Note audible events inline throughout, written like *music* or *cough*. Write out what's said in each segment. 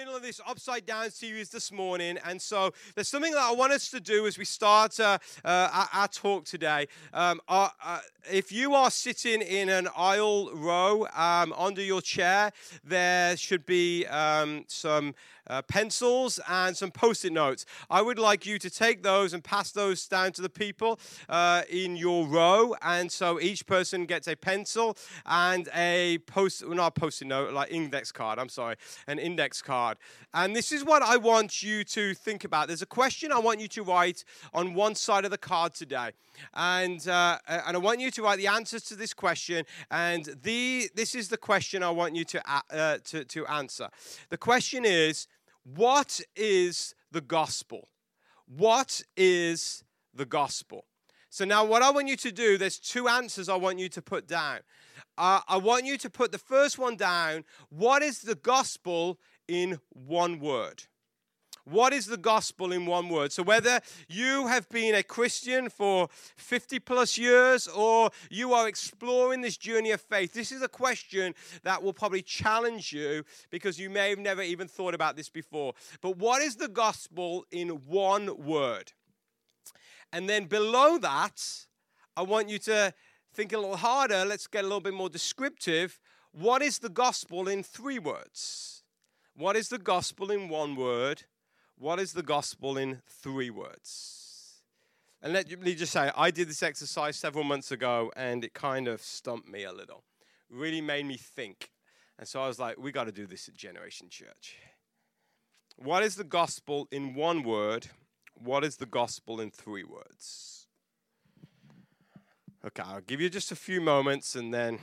middle of this upside down series this morning, and so there's something that I want us to do as we start uh, uh, our, our, talk today. Um, uh, uh if you are sitting in an aisle row um, under your chair, there should be um, some uh, pencils and some post it notes. I would like you to take those and pass those down to the people uh, in your row. And so each person gets a pencil and a post, well, not post it note, like index card, I'm sorry, an index card. And this is what I want you to think about. There's a question I want you to write on one side of the card today. And, uh, and I want you to write the answers to this question. And the, this is the question I want you to, uh, to, to answer. The question is, what is the gospel? What is the gospel? So now, what I want you to do, there's two answers I want you to put down. Uh, I want you to put the first one down. What is the gospel in one word? What is the gospel in one word? So, whether you have been a Christian for 50 plus years or you are exploring this journey of faith, this is a question that will probably challenge you because you may have never even thought about this before. But what is the gospel in one word? And then below that, I want you to think a little harder. Let's get a little bit more descriptive. What is the gospel in three words? What is the gospel in one word? What is the gospel in three words? And let me just say, I did this exercise several months ago and it kind of stumped me a little. Really made me think. And so I was like, we got to do this at Generation Church. What is the gospel in one word? What is the gospel in three words? Okay, I'll give you just a few moments and then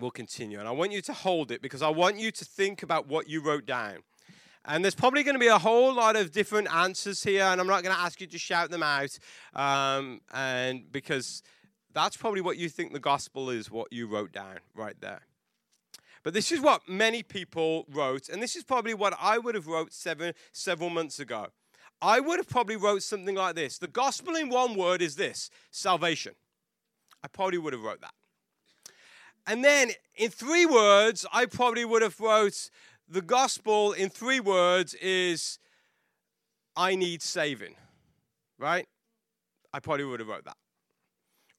we'll continue. And I want you to hold it because I want you to think about what you wrote down. And there's probably going to be a whole lot of different answers here, and I'm not going to ask you to shout them out, um, and because that's probably what you think the gospel is, what you wrote down right there. But this is what many people wrote, and this is probably what I would have wrote seven, several months ago. I would have probably wrote something like this. The gospel in one word is this, salvation. I probably would have wrote that. And then in three words, I probably would have wrote the gospel in three words is I need saving, right? I probably would have wrote that.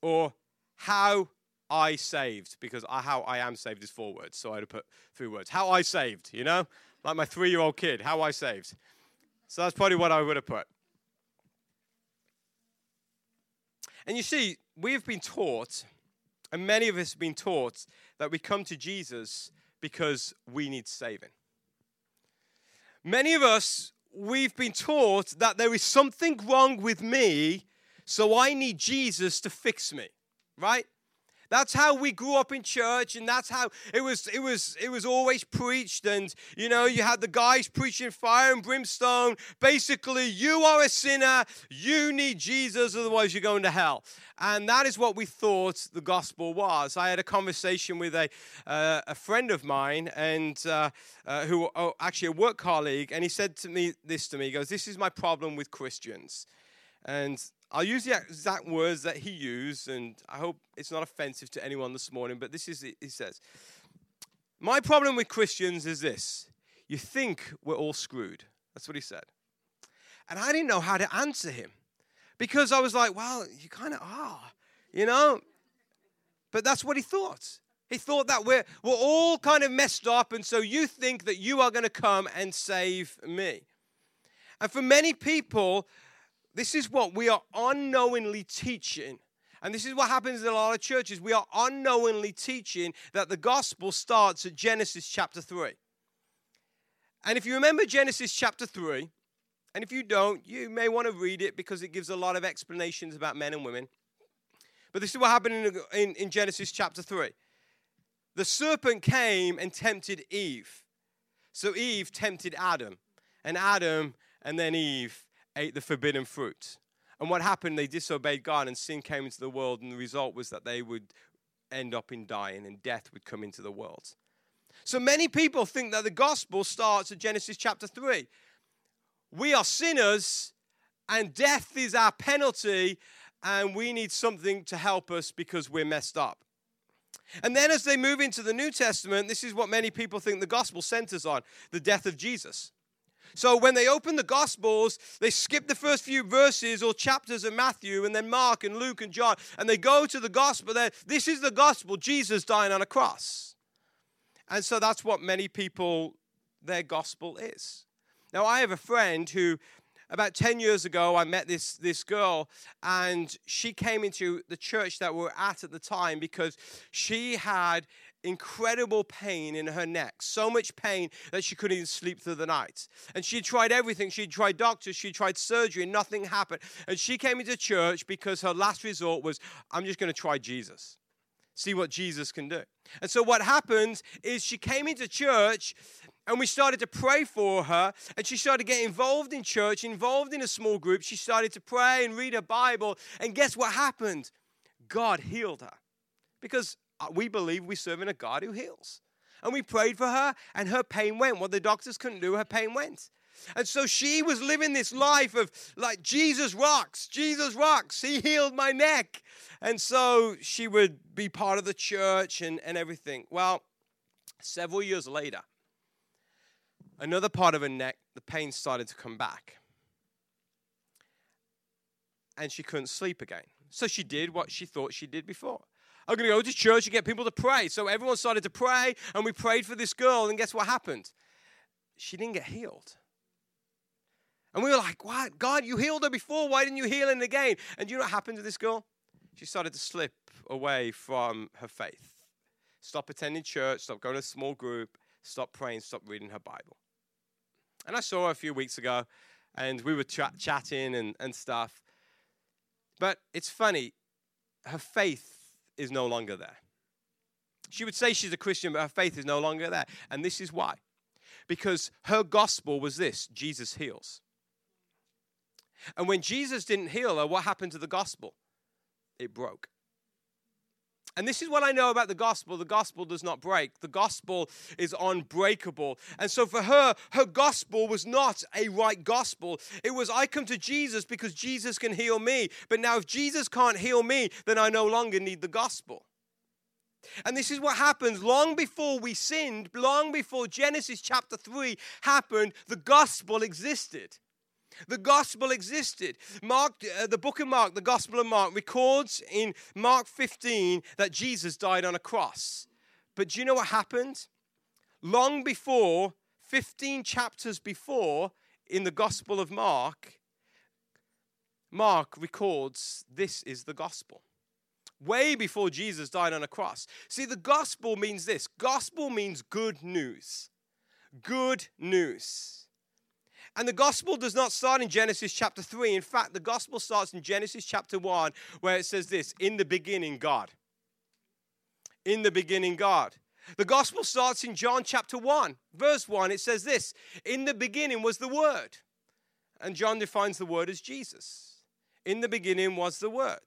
Or how I saved, because how I am saved is four words, so I'd have put three words. How I saved, you know? Like my three year old kid, how I saved. So that's probably what I would have put. And you see, we've been taught, and many of us have been taught, that we come to Jesus because we need saving. Many of us, we've been taught that there is something wrong with me, so I need Jesus to fix me, right? That's how we grew up in church, and that's how it was. It was. It was always preached, and you know, you had the guys preaching fire and brimstone. Basically, you are a sinner. You need Jesus, otherwise you're going to hell. And that is what we thought the gospel was. I had a conversation with a, uh, a friend of mine, and uh, uh, who oh, actually a work colleague, and he said to me this to me. He goes, "This is my problem with Christians," and I'll use the exact words that he used, and I hope it's not offensive to anyone this morning, but this is. He says, My problem with Christians is this you think we're all screwed. That's what he said. And I didn't know how to answer him because I was like, Well, you kind of are, you know? But that's what he thought. He thought that we're, we're all kind of messed up, and so you think that you are going to come and save me. And for many people, this is what we are unknowingly teaching. And this is what happens in a lot of churches. We are unknowingly teaching that the gospel starts at Genesis chapter 3. And if you remember Genesis chapter 3, and if you don't, you may want to read it because it gives a lot of explanations about men and women. But this is what happened in, in, in Genesis chapter 3. The serpent came and tempted Eve. So Eve tempted Adam, and Adam and then Eve ate the forbidden fruit. And what happened? They disobeyed God, and sin came into the world, and the result was that they would end up in dying, and death would come into the world. So many people think that the gospel starts at Genesis chapter 3. We are sinners, and death is our penalty, and we need something to help us because we're messed up. And then as they move into the New Testament, this is what many people think the gospel centers on the death of Jesus. So when they open the Gospels, they skip the first few verses or chapters of Matthew and then Mark and Luke and John, and they go to the Gospel. There, this is the Gospel, Jesus dying on a cross. And so that's what many people, their Gospel is. Now, I have a friend who about 10 years ago, I met this, this girl, and she came into the church that we are at at the time because she had incredible pain in her neck. So much pain that she couldn't even sleep through the night. And she tried everything. She tried doctors, she tried surgery, and nothing happened. And she came into church because her last resort was, I'm just going to try Jesus. See what Jesus can do. And so what happened is she came into church and we started to pray for her and she started getting involved in church involved in a small group she started to pray and read her bible and guess what happened god healed her because Uh, we believe we serve in a god who heals and we prayed for her and her pain went what the doctors couldn't do her pain went and so she was living this life of like jesus rocks jesus rocks he healed my neck and so she would be part of the church and, and everything well several years later another part of her neck, the pain started to come back. And she couldn't sleep again. So she did what she thought she did before. I'm going to go to church and get people to pray. So everyone started to pray, and we prayed for this girl. And guess what happened? She didn't get healed. And we were like, What? God, you healed her before. Why didn't you heal her again? And you know what happened to this girl? She started to slip away from her faith. Stop attending church, stop going to a small group, stop praying, stop reading her Bible. And I saw her a few weeks ago, and we were ch- chatting and, and stuff. But it's funny, her faith is no longer there. She would say she's a Christian, but her faith is no longer there. And this is why. Because her gospel was this Jesus heals. And when Jesus didn't heal her, what happened to the gospel? It broke. And this is what I know about the gospel. The gospel does not break. The gospel is unbreakable. And so for her, her gospel was not a right gospel. It was, I come to Jesus because Jesus can heal me. But now, if Jesus can't heal me, then I no longer need the gospel. And this is what happens long before we sinned, long before Genesis chapter 3 happened, the gospel existed. The gospel existed. Mark, uh, the book of Mark, the gospel of Mark, records in Mark 15 that Jesus died on a cross. But do you know what happened? Long before, 15 chapters before, in the gospel of Mark, Mark records this is the gospel. Way before Jesus died on a cross. See, the gospel means this gospel means good news. Good news. And the gospel does not start in Genesis chapter 3. In fact, the gospel starts in Genesis chapter 1, where it says this In the beginning, God. In the beginning, God. The gospel starts in John chapter 1, verse 1. It says this In the beginning was the Word. And John defines the Word as Jesus. In the beginning was the Word.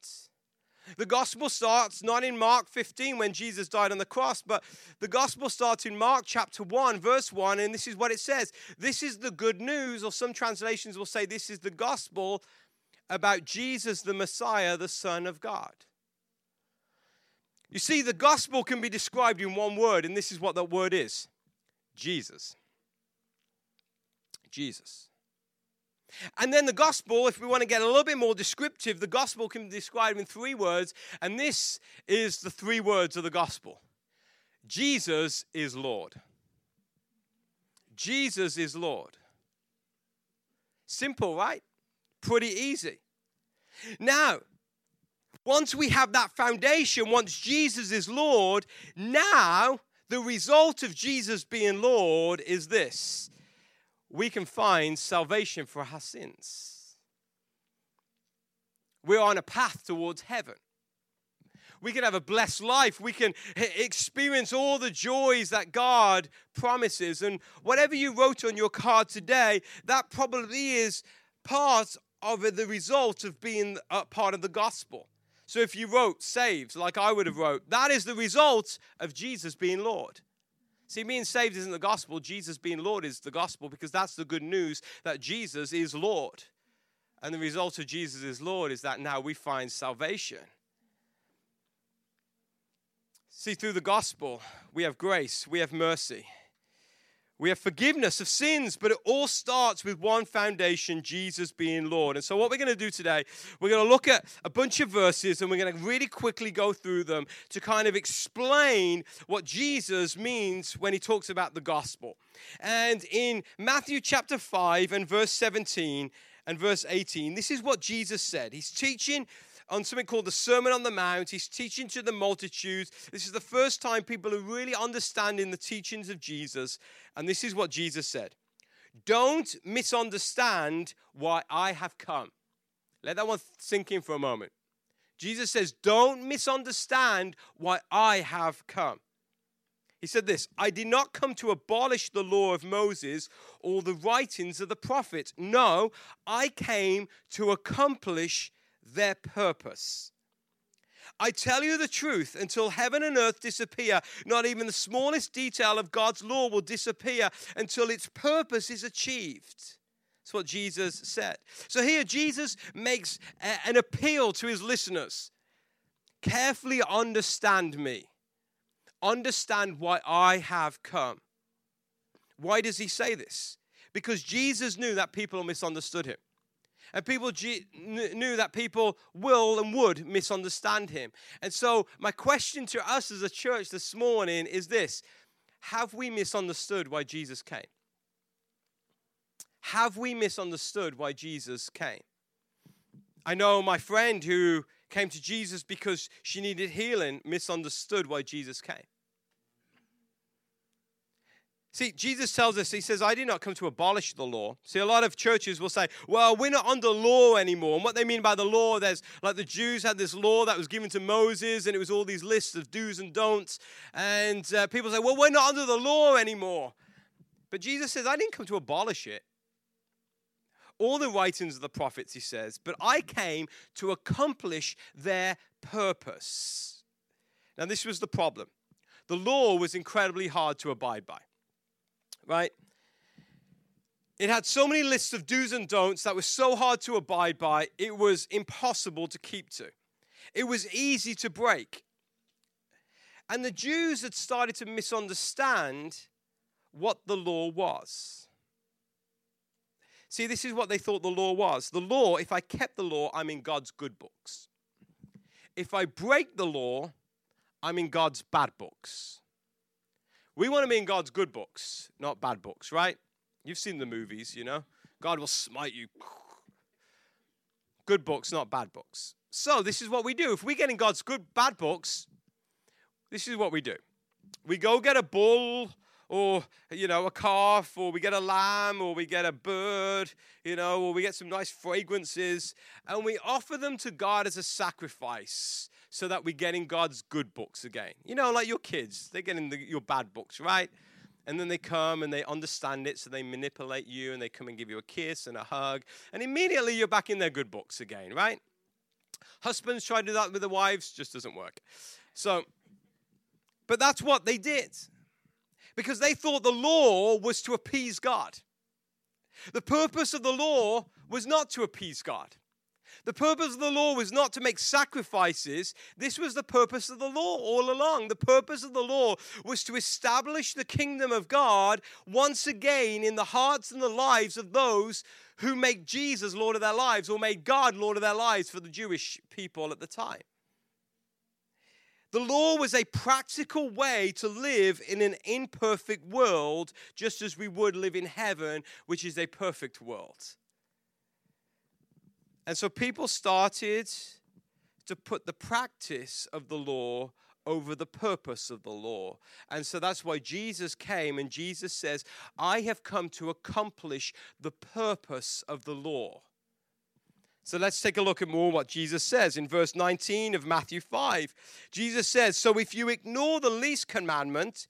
The gospel starts not in Mark 15 when Jesus died on the cross, but the gospel starts in Mark chapter 1, verse 1, and this is what it says. This is the good news, or some translations will say this is the gospel about Jesus the Messiah, the Son of God. You see, the gospel can be described in one word, and this is what that word is Jesus. Jesus. And then the gospel, if we want to get a little bit more descriptive, the gospel can be described in three words, and this is the three words of the gospel Jesus is Lord. Jesus is Lord. Simple, right? Pretty easy. Now, once we have that foundation, once Jesus is Lord, now the result of Jesus being Lord is this we can find salvation for our sins. We're on a path towards heaven. We can have a blessed life. We can experience all the joys that God promises. And whatever you wrote on your card today, that probably is part of the result of being part of the gospel. So if you wrote saved, like I would have wrote, that is the result of Jesus being Lord. See, being saved isn't the gospel. Jesus being Lord is the gospel because that's the good news that Jesus is Lord. And the result of Jesus is Lord is that now we find salvation. See, through the gospel, we have grace, we have mercy. We have forgiveness of sins, but it all starts with one foundation Jesus being Lord. And so, what we're going to do today, we're going to look at a bunch of verses and we're going to really quickly go through them to kind of explain what Jesus means when he talks about the gospel. And in Matthew chapter 5 and verse 17 and verse 18, this is what Jesus said. He's teaching on something called the Sermon on the Mount. He's teaching to the multitudes. This is the first time people are really understanding the teachings of Jesus. And this is what Jesus said Don't misunderstand why I have come. Let that one sink in for a moment. Jesus says, Don't misunderstand why I have come. He said this I did not come to abolish the law of Moses or the writings of the prophets. No, I came to accomplish their purpose. I tell you the truth, until heaven and earth disappear, not even the smallest detail of God's law will disappear until its purpose is achieved. That's what Jesus said. So here, Jesus makes a, an appeal to his listeners carefully understand me, understand why I have come. Why does he say this? Because Jesus knew that people misunderstood him. And people G- knew that people will and would misunderstand him. And so, my question to us as a church this morning is this Have we misunderstood why Jesus came? Have we misunderstood why Jesus came? I know my friend who came to Jesus because she needed healing misunderstood why Jesus came. See, Jesus tells us, He says, I did not come to abolish the law. See, a lot of churches will say, well, we're not under law anymore. And what they mean by the law, there's like the Jews had this law that was given to Moses, and it was all these lists of do's and don'ts. And uh, people say, well, we're not under the law anymore. But Jesus says, I didn't come to abolish it. All the writings of the prophets, he says, but I came to accomplish their purpose. Now, this was the problem. The law was incredibly hard to abide by right? It had so many lists of do's and don'ts that was so hard to abide by, it was impossible to keep to. It was easy to break. And the Jews had started to misunderstand what the law was. See, this is what they thought the law was. The law, if I kept the law, I'm in God's good books. If I break the law, I'm in God's bad books. We want to be in God's good books, not bad books, right? You've seen the movies, you know. God will smite you. Good books, not bad books. So this is what we do. If we get in God's good bad books, this is what we do. We go get a bull or you know a calf or we get a lamb or we get a bird you know or we get some nice fragrances and we offer them to god as a sacrifice so that we get in god's good books again. You know like your kids they get in the, your bad books right? And then they come and they understand it so they manipulate you and they come and give you a kiss and a hug and immediately you're back in their good books again right? Husbands try to do that with their wives just doesn't work. So but that's what they did because they thought the law was to appease God. The purpose of the law was not to appease God. The purpose of the law was not to make sacrifices. This was the purpose of the law all along. The purpose of the law was to establish the kingdom of God once again in the hearts and the lives of those who make Jesus Lord of their lives or made God Lord of their lives for the Jewish people at the time. The law was a practical way to live in an imperfect world, just as we would live in heaven, which is a perfect world. And so people started to put the practice of the law over the purpose of the law. And so that's why Jesus came, and Jesus says, I have come to accomplish the purpose of the law. So let's take a look at more what Jesus says in verse 19 of Matthew 5. Jesus says, So if you ignore the least commandment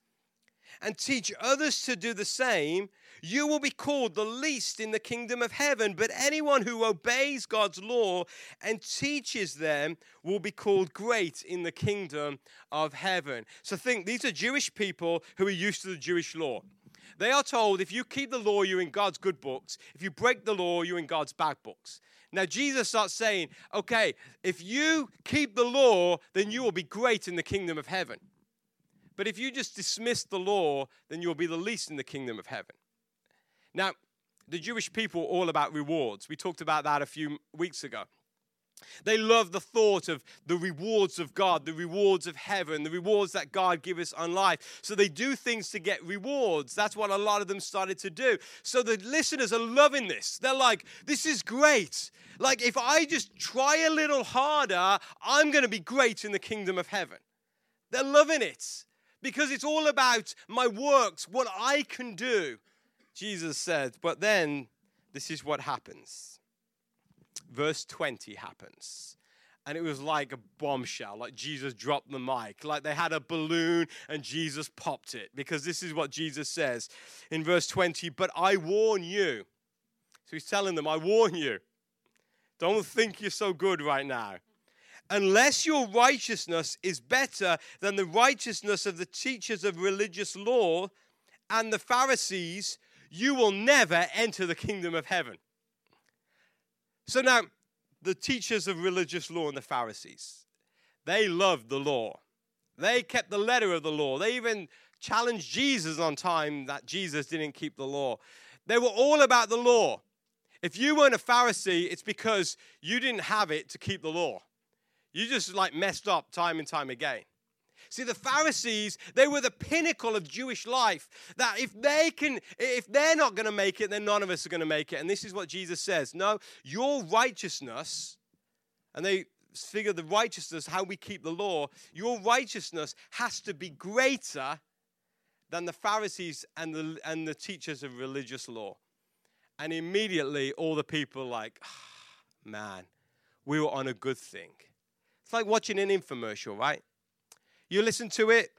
and teach others to do the same, you will be called the least in the kingdom of heaven. But anyone who obeys God's law and teaches them will be called great in the kingdom of heaven. So think, these are Jewish people who are used to the Jewish law. They are told if you keep the law, you're in God's good books. If you break the law, you're in God's bad books. Now, Jesus starts saying, okay, if you keep the law, then you will be great in the kingdom of heaven. But if you just dismiss the law, then you'll be the least in the kingdom of heaven. Now, the Jewish people are all about rewards. We talked about that a few weeks ago. They love the thought of the rewards of God, the rewards of heaven, the rewards that God gives us on life. So they do things to get rewards. That's what a lot of them started to do. So the listeners are loving this. They're like, this is great. Like, if I just try a little harder, I'm going to be great in the kingdom of heaven. They're loving it because it's all about my works, what I can do. Jesus said, but then this is what happens verse 20 happens. And it was like a bombshell, like Jesus dropped the mic, like they had a balloon and Jesus popped it. Because this is what Jesus says in verse 20 But I warn you. So he's telling them, I warn you. Don't think you're so good right now. Unless your righteousness is better than the righteousness of the teachers of religious law and the Pharisees, you will never enter the kingdom of heaven. So now, the teachers of religious law and the Pharisees, they loved the law. They kept the letter of the law. They even challenged Jesus on time that Jesus didn't keep the law. They were all about the law. If you weren't a Pharisee, it's because you didn't have it to keep the law. You just like messed up time and time again. See, the Pharisees, they were the pinnacle of Jewish life. That if they can, if they're not going to make it, then none of us are going to make it. And this is what Jesus says. No, your righteousness, and they figure the righteousness, how we keep the law, your righteousness has to be greater than the Pharisees and the, and the teachers of religious law. And immediately all the people like, oh, man, we were on a good thing. It's like watching an infomercial, right? You listen to it,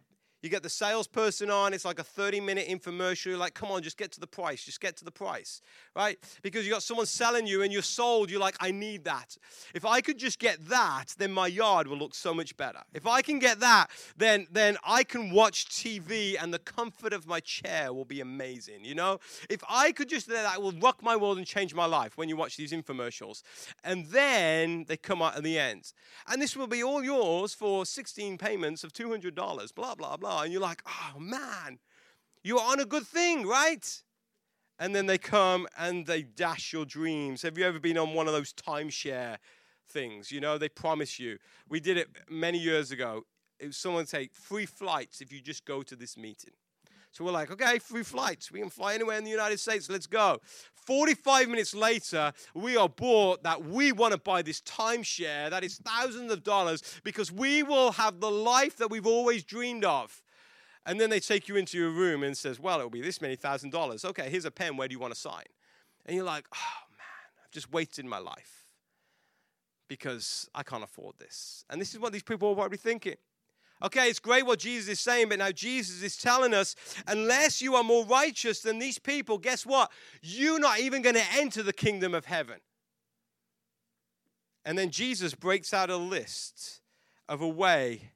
you get the salesperson on, it's like a 30 minute infomercial. You're like, come on, just get to the price, just get to the price, right? Because you got someone selling you and you're sold, you're like, I need that. If I could just get that, then my yard will look so much better. If I can get that, then, then I can watch TV and the comfort of my chair will be amazing, you know? If I could just, that will rock my world and change my life when you watch these infomercials. And then they come out at the end. And this will be all yours for 16 payments of $200, blah, blah, blah and you're like, oh man, you're on a good thing, right? And then they come and they dash your dreams. Have you ever been on one of those timeshare things? You know, they promise you. We did it many years ago. It was someone say free flights if you just go to this meeting. So we're like, okay, free flights. We can fly anywhere in the United States. Let's go. 45 minutes later, we are bought that we want to buy this timeshare that is thousands of dollars because we will have the life that we've always dreamed of. And then they take you into your room and says, well, it'll be this many thousand dollars. Okay, here's a pen. Where do you want to sign? And you're like, oh man, I've just wasted my life because I can't afford this. And this is what these people are probably thinking. Okay, it's great what Jesus is saying, but now Jesus is telling us unless you are more righteous than these people, guess what? You're not even going to enter the kingdom of heaven. And then Jesus breaks out a list of a way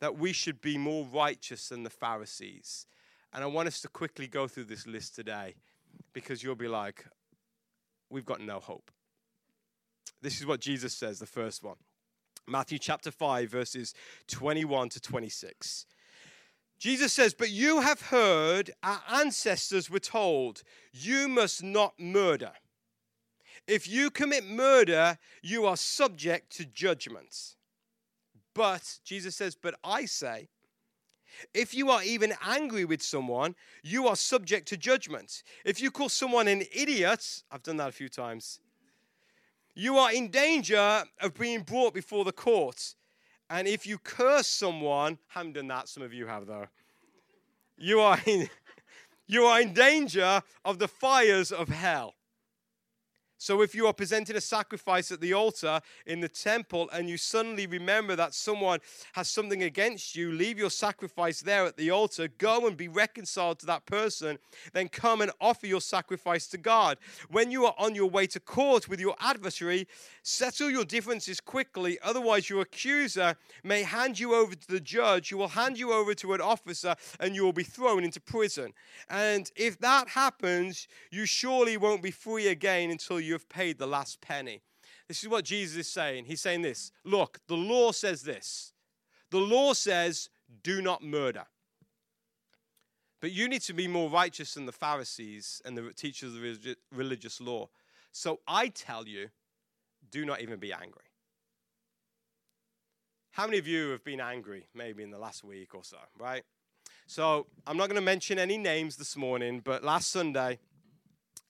that we should be more righteous than the Pharisees. And I want us to quickly go through this list today because you'll be like, we've got no hope. This is what Jesus says, the first one. Matthew chapter 5, verses 21 to 26. Jesus says, But you have heard our ancestors were told, you must not murder. If you commit murder, you are subject to judgment. But, Jesus says, But I say, if you are even angry with someone, you are subject to judgment. If you call someone an idiot, I've done that a few times, you are in danger of being brought before the court. And if you curse someone, haven't done that, some of you have though. You are in, *laughs* you are in danger of the fires of hell. So, if you are presenting a sacrifice at the altar in the temple and you suddenly remember that someone has something against you, leave your sacrifice there at the altar, go and be reconciled to that person, then come and offer your sacrifice to God. When you are on your way to court with your adversary, settle your differences quickly, otherwise, your accuser may hand you over to the judge, who will hand you over to an officer, and you will be thrown into prison. And if that happens, you surely won't be free again until you you have paid the last penny. This is what Jesus is saying. He's saying this Look, the law says this. The law says, do not murder. But you need to be more righteous than the Pharisees and the teachers of the religious law. So I tell you, do not even be angry. How many of you have been angry maybe in the last week or so, right? So I'm not going to mention any names this morning, but last Sunday,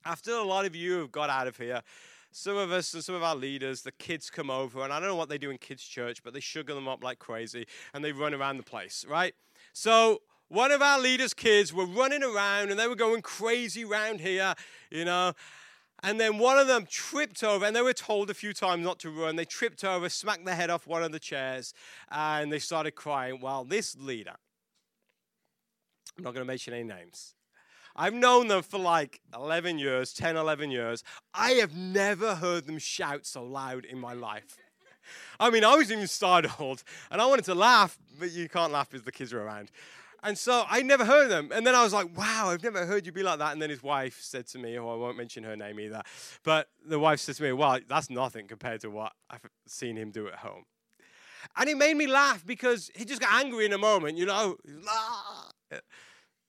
after a lot of you have got out of here, some of us and some of our leaders, the kids come over, and I don't know what they do in kids' church, but they sugar them up like crazy and they run around the place, right? So one of our leaders' kids were running around and they were going crazy around here, you know. And then one of them tripped over, and they were told a few times not to run. They tripped over, smacked their head off one of the chairs, and they started crying. Well, this leader, I'm not going to mention any names, I've known them for like 11 years, 10, 11 years. I have never heard them shout so loud in my life. I mean, I was even startled and I wanted to laugh, but you can't laugh because the kids are around. And so I never heard them. And then I was like, wow, I've never heard you be like that. And then his wife said to me, oh, I won't mention her name either. But the wife said to me, well, that's nothing compared to what I've seen him do at home. And it made me laugh because he just got angry in a moment, you know. Ah.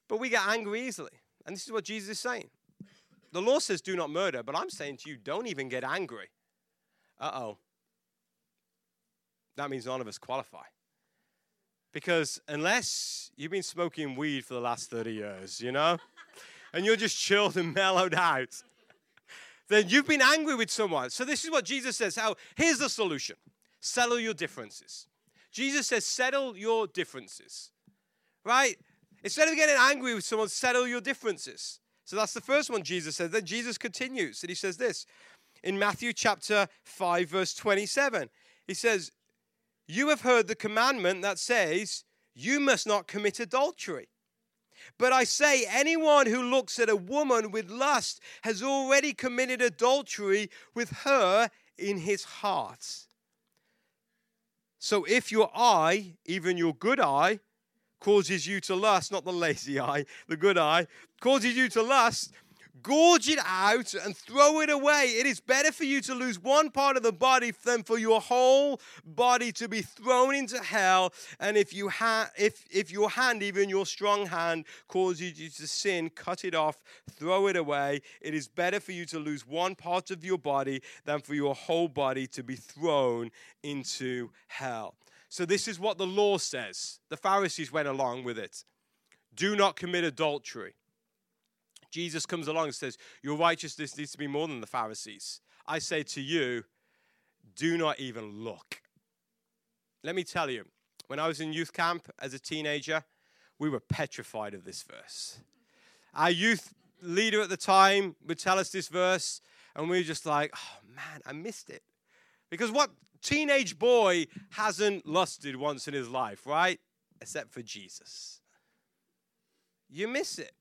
But we get angry easily. And this is what Jesus is saying. The law says, do not murder, but I'm saying to you, don't even get angry. Uh oh. That means none of us qualify. Because unless you've been smoking weed for the last 30 years, you know, *laughs* and you're just chilled and mellowed out, then you've been angry with someone. So this is what Jesus says. How here's the solution. Settle your differences. Jesus says, settle your differences. Right? Instead of getting angry with someone, settle your differences. So that's the first one Jesus said. Then Jesus continues and he says this in Matthew chapter 5, verse 27. He says, You have heard the commandment that says, You must not commit adultery. But I say, anyone who looks at a woman with lust has already committed adultery with her in his heart. So if your eye, even your good eye, causes you to lust, not the lazy eye, the good eye, causes you to lust, gorge it out and throw it away. It is better for you to lose one part of the body than for your whole body to be thrown into hell. And if you ha- if if your hand, even your strong hand, causes you to sin, cut it off, throw it away. It is better for you to lose one part of your body than for your whole body to be thrown into hell. So, this is what the law says. The Pharisees went along with it. Do not commit adultery. Jesus comes along and says, Your righteousness needs to be more than the Pharisees. I say to you, do not even look. Let me tell you, when I was in youth camp as a teenager, we were petrified of this verse. Our youth leader at the time would tell us this verse, and we were just like, oh man, I missed it. Because what teenage boy hasn't lusted once in his life, right? Except for Jesus. You miss it.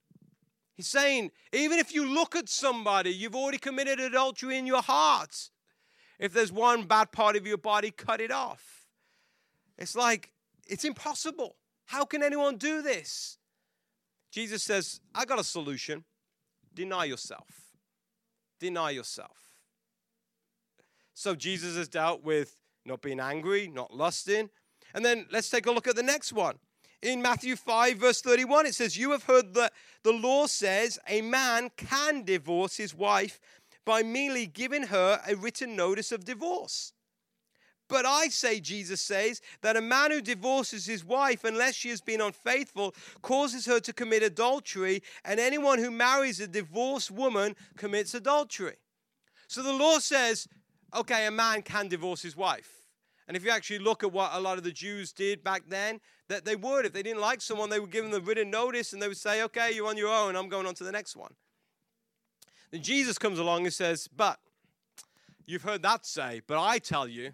He's saying, even if you look at somebody, you've already committed adultery in your heart. If there's one bad part of your body, cut it off. It's like, it's impossible. How can anyone do this? Jesus says, I got a solution. Deny yourself. Deny yourself. So Jesus has dealt with not being angry, not lusting. And then let's take a look at the next one. In Matthew 5, verse 31, it says, You have heard that the law says a man can divorce his wife by merely giving her a written notice of divorce. But I say, Jesus says, that a man who divorces his wife, unless she has been unfaithful, causes her to commit adultery, and anyone who marries a divorced woman commits adultery. So the law says okay, a man can divorce his wife. And if you actually look at what a lot of the Jews did back then, that they would. If they didn't like someone, they would give them the written notice and they would say, okay, you're on your own, I'm going on to the next one. Then Jesus comes along and says, but you've heard that say, but I tell you,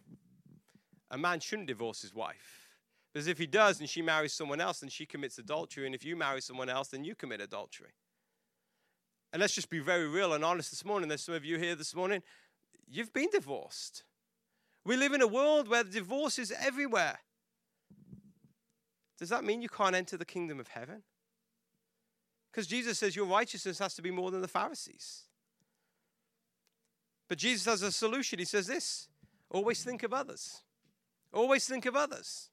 a man shouldn't divorce his wife. Because if he does and she marries someone else, then she commits adultery. And if you marry someone else, then you commit adultery. And let's just be very real and honest this morning. There's some of you here this morning you've been divorced. We live in a world where divorce is everywhere. Does that mean you can't enter the kingdom of heaven? Because Jesus says your righteousness has to be more than the Pharisees. But Jesus has a solution. He says this always think of others. Always think of others.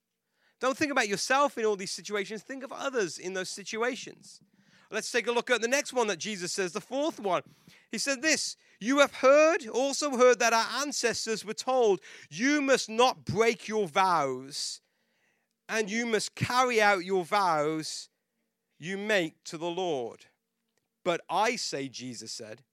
Don't think about yourself in all these situations, think of others in those situations. Let's take a look at the next one that Jesus says, the fourth one. He said this You have heard, also heard that our ancestors were told, You must not break your vows, and you must carry out your vows you make to the Lord. But I say, Jesus said,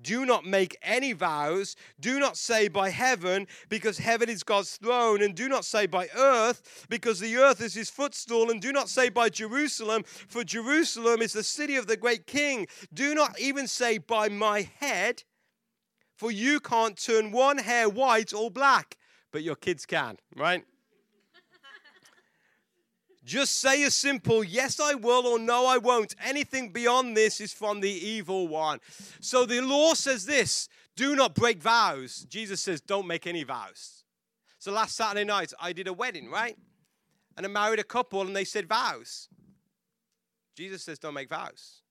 do not make any vows. Do not say by heaven, because heaven is God's throne. And do not say by earth, because the earth is his footstool. And do not say by Jerusalem, for Jerusalem is the city of the great king. Do not even say by my head, for you can't turn one hair white or black. But your kids can, right? Just say a simple yes, I will, or no, I won't. Anything beyond this is from the evil one. So the law says this do not break vows. Jesus says, don't make any vows. So last Saturday night, I did a wedding, right? And I married a couple, and they said vows. Jesus says, don't make vows.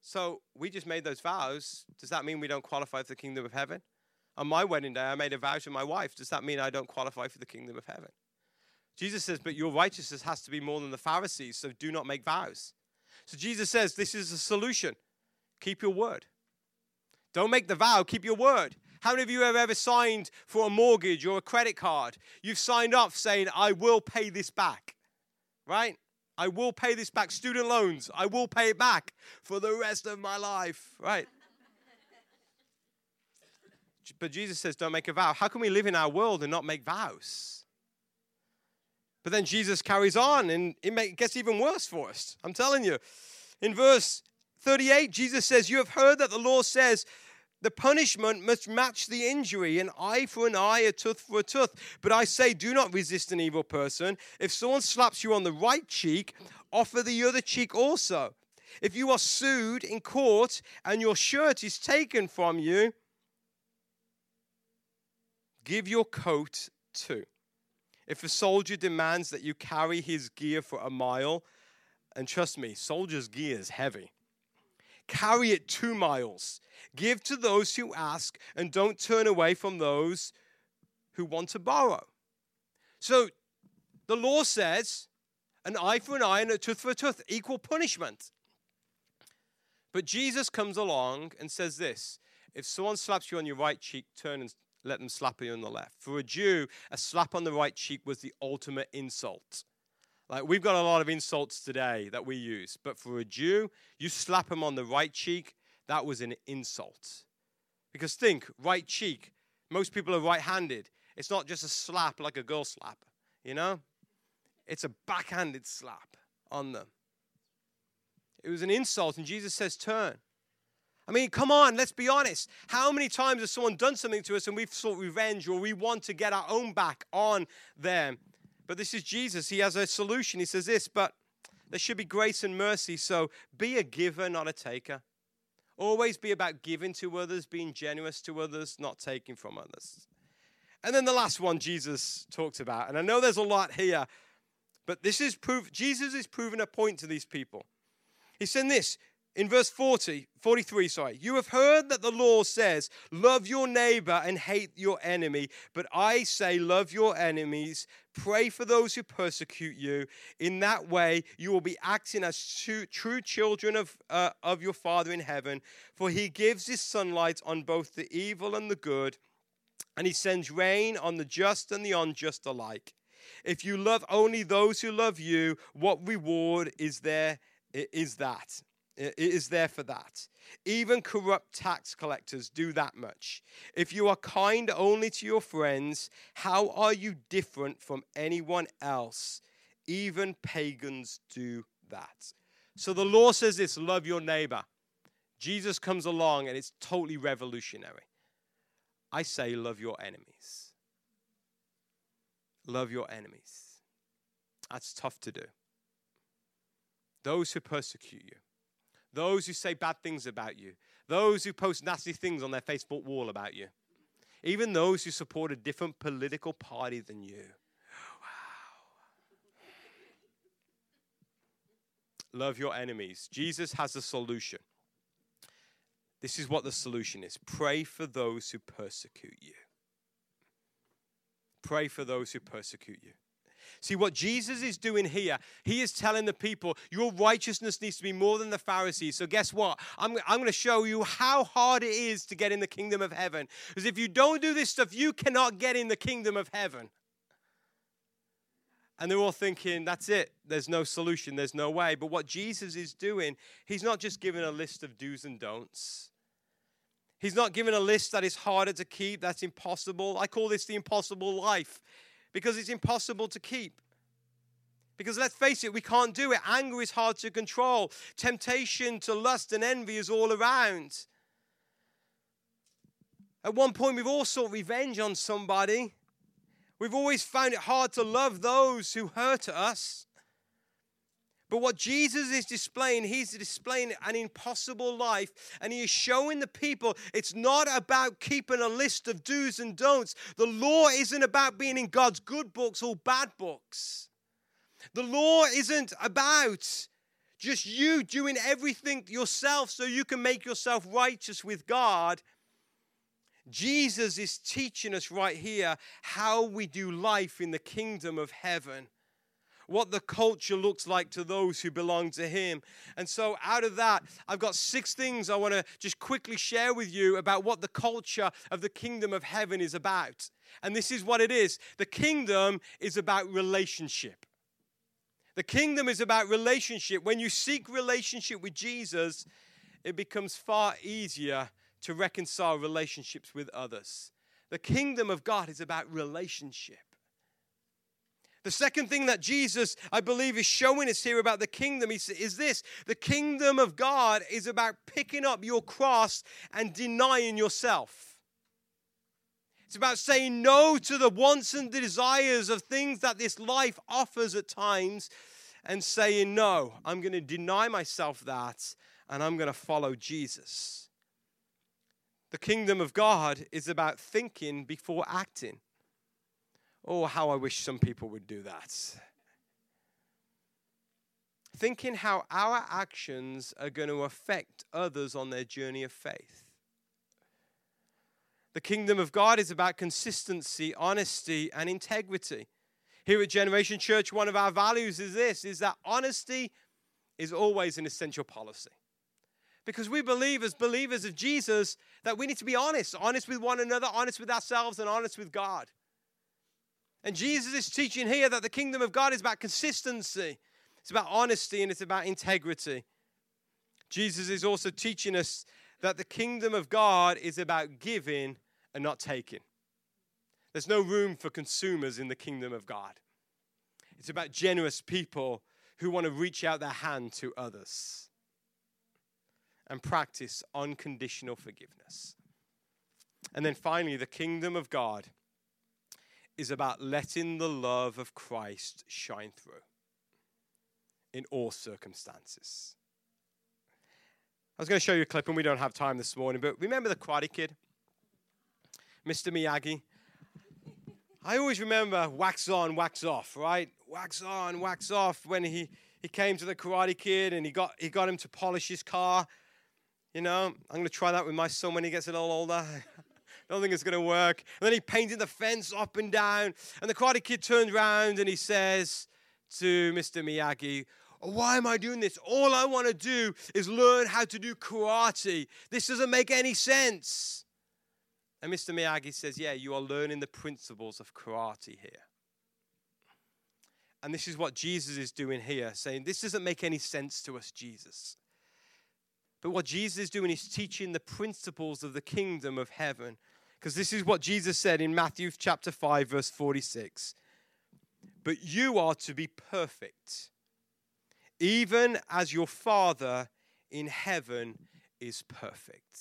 So we just made those vows. Does that mean we don't qualify for the kingdom of heaven? On my wedding day, I made a vow to my wife. Does that mean I don't qualify for the kingdom of heaven? Jesus says, But your righteousness has to be more than the Pharisees, so do not make vows. So Jesus says, This is a solution. Keep your word. Don't make the vow, keep your word. How many of you have ever signed for a mortgage or a credit card? You've signed up saying, I will pay this back, right? I will pay this back. Student loans, I will pay it back for the rest of my life, right? but Jesus says, don't make a vow. How can we live in our world and not make vows? But then Jesus carries on and it gets even worse for us. I'm telling you. In verse 38, Jesus says, You have heard that the law says, the punishment must match the injury, an eye for an eye, a tooth for a tooth. But I say, do not resist an evil person. If someone slaps you on the right cheek, offer the other cheek also. If you are sued in court and your shirt is taken from you, give your coat too. If a soldier demands that you carry his gear for a mile, and trust me, soldier's gear is heavy, carry it two miles. Give to those who ask, and don't turn away from those who want to borrow. So the law says an eye for an eye and a tooth for a tooth, equal punishment. But Jesus comes along and says this if someone slaps you on your right cheek, turn and let them slap you on the left. For a Jew, a slap on the right cheek was the ultimate insult. Like we've got a lot of insults today that we use, but for a Jew, you slap him on the right cheek, that was an insult. Because think, right cheek, most people are right handed. It's not just a slap like a girl slap, you know? It's a backhanded slap on them. It was an insult, and Jesus says, Turn. I mean, come on, let's be honest. How many times has someone done something to us and we've sought revenge or we want to get our own back on them? But this is Jesus. He has a solution. He says this, but there should be grace and mercy. So be a giver, not a taker. Always be about giving to others, being generous to others, not taking from others. And then the last one Jesus talks about, and I know there's a lot here, but this is proof. Jesus is proving a point to these people. He's saying this in verse 40, 43, sorry, you have heard that the law says, Love your neighbor and hate your enemy. But I say, Love your enemies, pray for those who persecute you. In that way, you will be acting as true, children of, uh, of your Father in heaven. For he gives his sunlight on both the evil and the good, and he sends rain on the just and the unjust alike. If you love only those who love you, what reward is there? Is that? It is there for that. Even corrupt tax collectors do that much. If you are kind only to your friends, how are you different from anyone else? Even pagans do that. So the law says this love your neighbor. Jesus comes along and it's totally revolutionary. I say, love your enemies. Love your enemies. That's tough to do. Those who persecute you those who say bad things about you, those who post nasty things on their Facebook wall about you, even those who support a different political party than you. Wow. Love your enemies. Jesus has a solution. This is what the solution is pray for those who persecute you. Pray for those who persecute you. See, what Jesus is doing here, he is telling the people, your righteousness needs to be more than the Pharisees. So, guess what? I'm, I'm going to show you how hard it is to get in the kingdom of heaven. Because if you don't do this stuff, you cannot get in the kingdom of heaven. And they're all thinking, that's it. There's no solution. There's no way. But what Jesus is doing, he's not just giving a list of do's and don'ts. He's not giving a list that is harder to keep, that's impossible. I call this the impossible life because it's impossible to keep. Because let's face it, we can't do it. Anger is hard to control, temptation to lust and envy is all around. At one point, we've all sought revenge on somebody. We've always found it hard to love those who hurt us. But what Jesus is displaying, he's displaying an impossible life, and he is showing the people it's not about keeping a list of do's and don'ts. The law isn't about being in God's good books or bad books. The law isn't about just you doing everything yourself so you can make yourself righteous with God. Jesus is teaching us right here how we do life in the kingdom of heaven, what the culture looks like to those who belong to Him. And so, out of that, I've got six things I want to just quickly share with you about what the culture of the kingdom of heaven is about. And this is what it is the kingdom is about relationship. The kingdom is about relationship. When you seek relationship with Jesus, it becomes far easier to reconcile relationships with others. The kingdom of God is about relationship. The second thing that Jesus, I believe, is showing us here about the kingdom is, is this the kingdom of God is about picking up your cross and denying yourself. It's about saying no to the wants and the desires of things that this life offers at times and saying, No, I'm going to deny myself that and I'm going to follow Jesus. The kingdom of God is about thinking before acting. Oh, how I wish some people would do that. Thinking how our actions are going to affect others on their journey of faith. The kingdom of God is about consistency, honesty, and integrity. Here at Generation Church, one of our values is this is that honesty is always an essential policy. Because we believe, as believers of Jesus, that we need to be honest honest with one another, honest with ourselves, and honest with God. And Jesus is teaching here that the kingdom of God is about consistency, it's about honesty, and it's about integrity. Jesus is also teaching us that the kingdom of God is about giving and not taking. There's no room for consumers in the kingdom of God. It's about generous people who want to reach out their hand to others and practice unconditional forgiveness. And then finally, the kingdom of God is about letting the love of Christ shine through in all circumstances. I was going to show you a clip, and we don't have time this morning, but remember the Karate Kid? Mr. Miyagi? I always remember wax on, wax off, right? Wax on, wax off when he, he came to the Karate Kid and he got, he got him to polish his car you know, I'm going to try that with my son when he gets a little older. *laughs* I don't think it's going to work. And then he painted the fence up and down. And the Karate Kid turns around and he says to Mr. Miyagi, why am I doing this? All I want to do is learn how to do karate. This doesn't make any sense. And Mr. Miyagi says, Yeah, you are learning the principles of karate here. And this is what Jesus is doing here, saying, This doesn't make any sense to us, Jesus. But what Jesus is doing is teaching the principles of the kingdom of heaven. Because this is what Jesus said in Matthew chapter 5, verse 46. But you are to be perfect, even as your Father in heaven is perfect.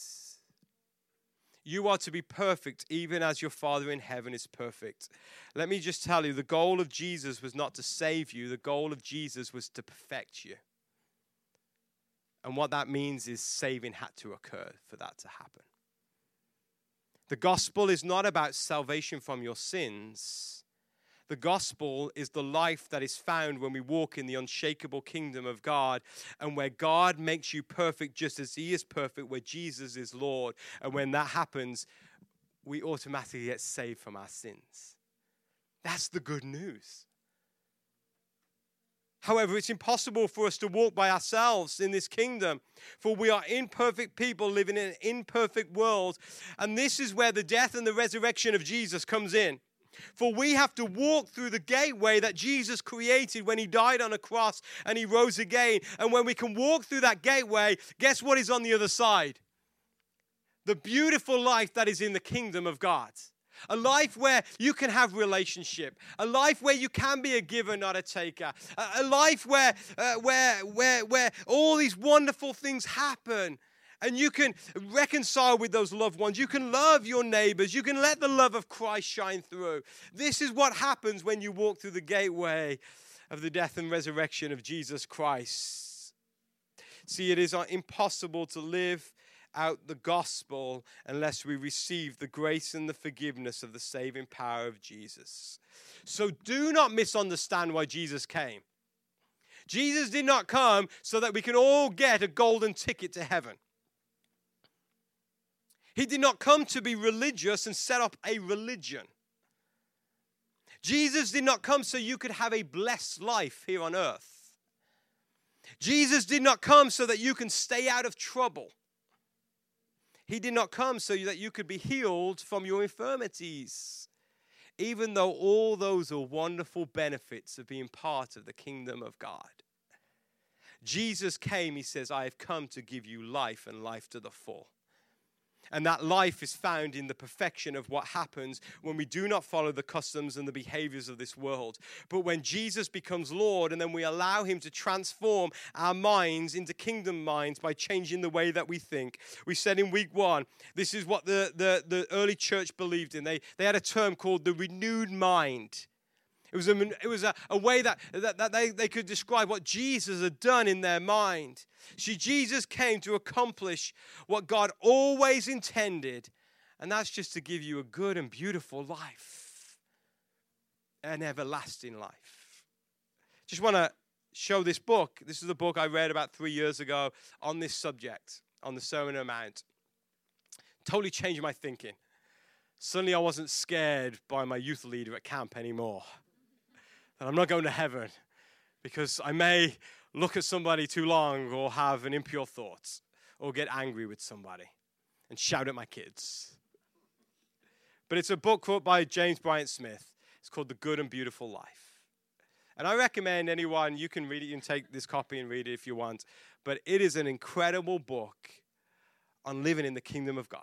You are to be perfect, even as your Father in heaven is perfect. Let me just tell you the goal of Jesus was not to save you, the goal of Jesus was to perfect you. And what that means is saving had to occur for that to happen. The gospel is not about salvation from your sins. The gospel is the life that is found when we walk in the unshakable kingdom of God and where God makes you perfect just as He is perfect, where Jesus is Lord. And when that happens, we automatically get saved from our sins. That's the good news. However, it's impossible for us to walk by ourselves in this kingdom, for we are imperfect people living in an imperfect world. And this is where the death and the resurrection of Jesus comes in. For we have to walk through the gateway that Jesus created when he died on a cross and he rose again. And when we can walk through that gateway, guess what is on the other side? The beautiful life that is in the kingdom of God. A life where you can have relationship. A life where you can be a giver, not a taker. A, life where, uh, where, where, where all these wonderful things happen and you can reconcile with those loved ones. You can love your neighbors. You can let the love of Christ shine through. This is what happens when you walk through the gateway of the death and resurrection of Jesus Christ. See, it is impossible to live out the gospel unless we receive the grace and the forgiveness of the saving power of Jesus. So do not misunderstand why Jesus came. Jesus did not come so that we can all get a golden ticket to heaven. He did not come to be religious and set up a religion. Jesus did not come so you could have a blessed life here on earth. Jesus did not come so that you can stay out of trouble. He did not come so that you could be healed from your infirmities, even though all those are wonderful benefits of being part of the kingdom of God. Jesus came, he says, I have come to give you life and life to the full. And that life is found in the perfection of what happens when we do not follow the customs and the behaviors of this world. But when Jesus becomes Lord and then we allow Him to transform our minds into kingdom minds by changing the way that we think. We said in week one, this is what the, the, the early church believed in. They, they had a term called the renewed mind. It was, a, it was a, a way that, that, that they, they could describe what Jesus had done in their mind. See, Jesus came to accomplish what God always intended, and that's just to give you a good and beautiful life, an everlasting life. Just want to show this book. This is a book I read about three years ago on this subject, on the Sermon on the Mount. Totally changed my thinking. Suddenly, I wasn't scared by my youth leader at camp anymore that I'm not going to heaven because I may look at somebody too long or have an impure thought or get angry with somebody and shout at my kids. But it's a book by James Bryan Smith. It's called The Good and Beautiful Life. And I recommend anyone, you can read it, you can take this copy and read it if you want. But it is an incredible book on living in the kingdom of God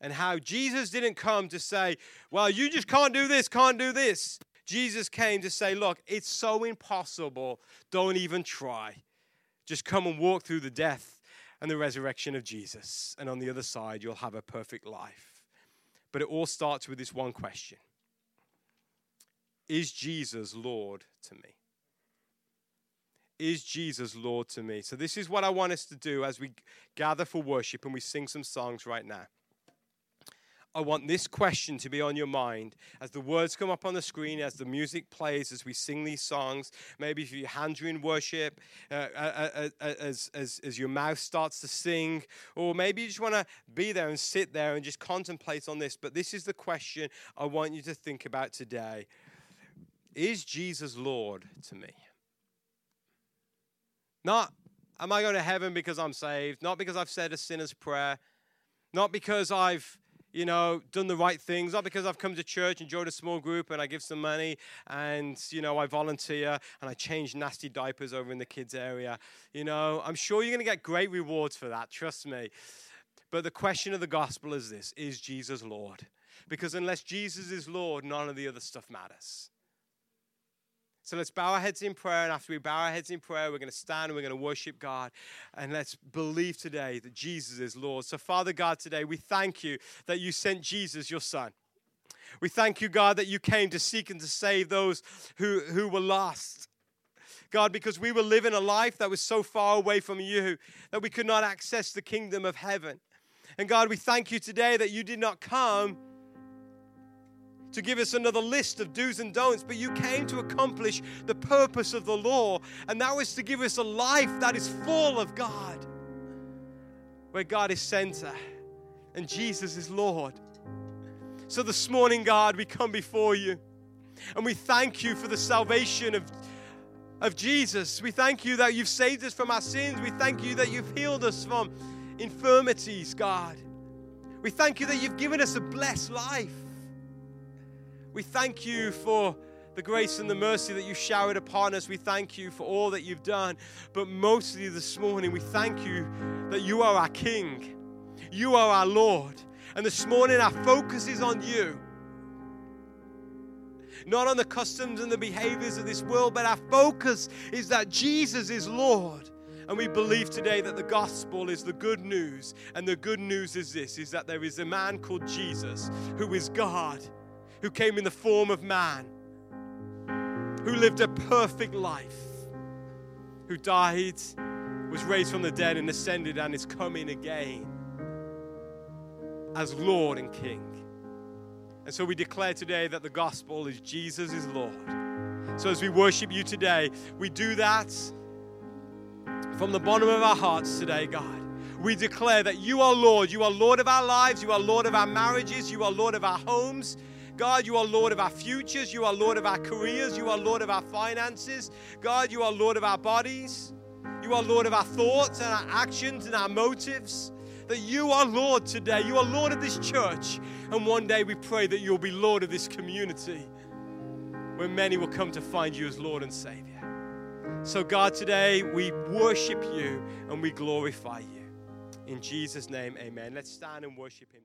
and how Jesus didn't come to say, well, you just can't do this, can't do this. Jesus came to say, look, it's so impossible. Don't even try. Just come and walk through the death and the resurrection of Jesus. And on the other side, you'll have a perfect life. But it all starts with this one question Is Jesus Lord to me? Is Jesus Lord to me? So, this is what I want us to do as we gather for worship and we sing some songs right now. I want this question to be on your mind as the words come up on the screen, as the music plays, as we sing these songs. Maybe if your hands are in worship, uh, uh, uh, uh, as, as, as your mouth starts to sing, or maybe you just want to be there and sit there and just contemplate on this. But this is the question I want you to think about today Is Jesus Lord to me? Not, am I going to heaven because I'm saved? Not because I've said a sinner's prayer? Not because I've you know, done the right things, not because I've come to church and joined a small group and I give some money and, you know, I volunteer and I change nasty diapers over in the kids' area. You know, I'm sure you're going to get great rewards for that, trust me. But the question of the gospel is this Is Jesus Lord? Because unless Jesus is Lord, none of the other stuff matters. So let's bow our heads in prayer. And after we bow our heads in prayer, we're going to stand and we're going to worship God. And let's believe today that Jesus is Lord. So, Father God, today we thank you that you sent Jesus, your Son. We thank you, God, that you came to seek and to save those who, who were lost. God, because we were living a life that was so far away from you that we could not access the kingdom of heaven. And God, we thank you today that you did not come to give us another list of do's and don'ts, but you came to accomplish the purpose of the law, and that was to give us a life that is full of God, where God is center and Jesus is Lord. So this morning, God, we come before you and we thank you for the salvation of, of Jesus. We thank you that you've saved us from our sins. We thank you that you've healed us from infirmities, God. We thank you that you've given us a blessed life. We thank you for the grace and the mercy that you showered upon us. We thank you for all that you've done. But mostly this morning, we thank you that you are our King, you are our Lord. And this morning, our focus is on you. Not on the customs and the behaviors of this world, but our focus is that Jesus is Lord. And we believe today that the gospel is the good news. And the good news is this is that there is a man called Jesus who is God, who came in the form of man, who lived a perfect life, who died, was raised from the dead, and ascended, and is coming again as Lord and King. And so we declare today that the gospel is Jesus is Lord. So as we worship you today, we do that from the bottom of our hearts today, God. We declare that you are Lord. You are Lord of our lives. You are Lord of our marriages. You are Lord of our homes. God, you are Lord of our futures. You are Lord of our careers. You are Lord of our finances. God, you are Lord of our bodies. You are Lord of our thoughts and our actions and our motives. That you are Lord today. You are Lord of this church. And one day we pray that you'll be Lord of this community where many will come to find you as Lord and Savior. So, God, today we worship you and we glorify you. In Jesus' name, amen. Let's stand and worship him.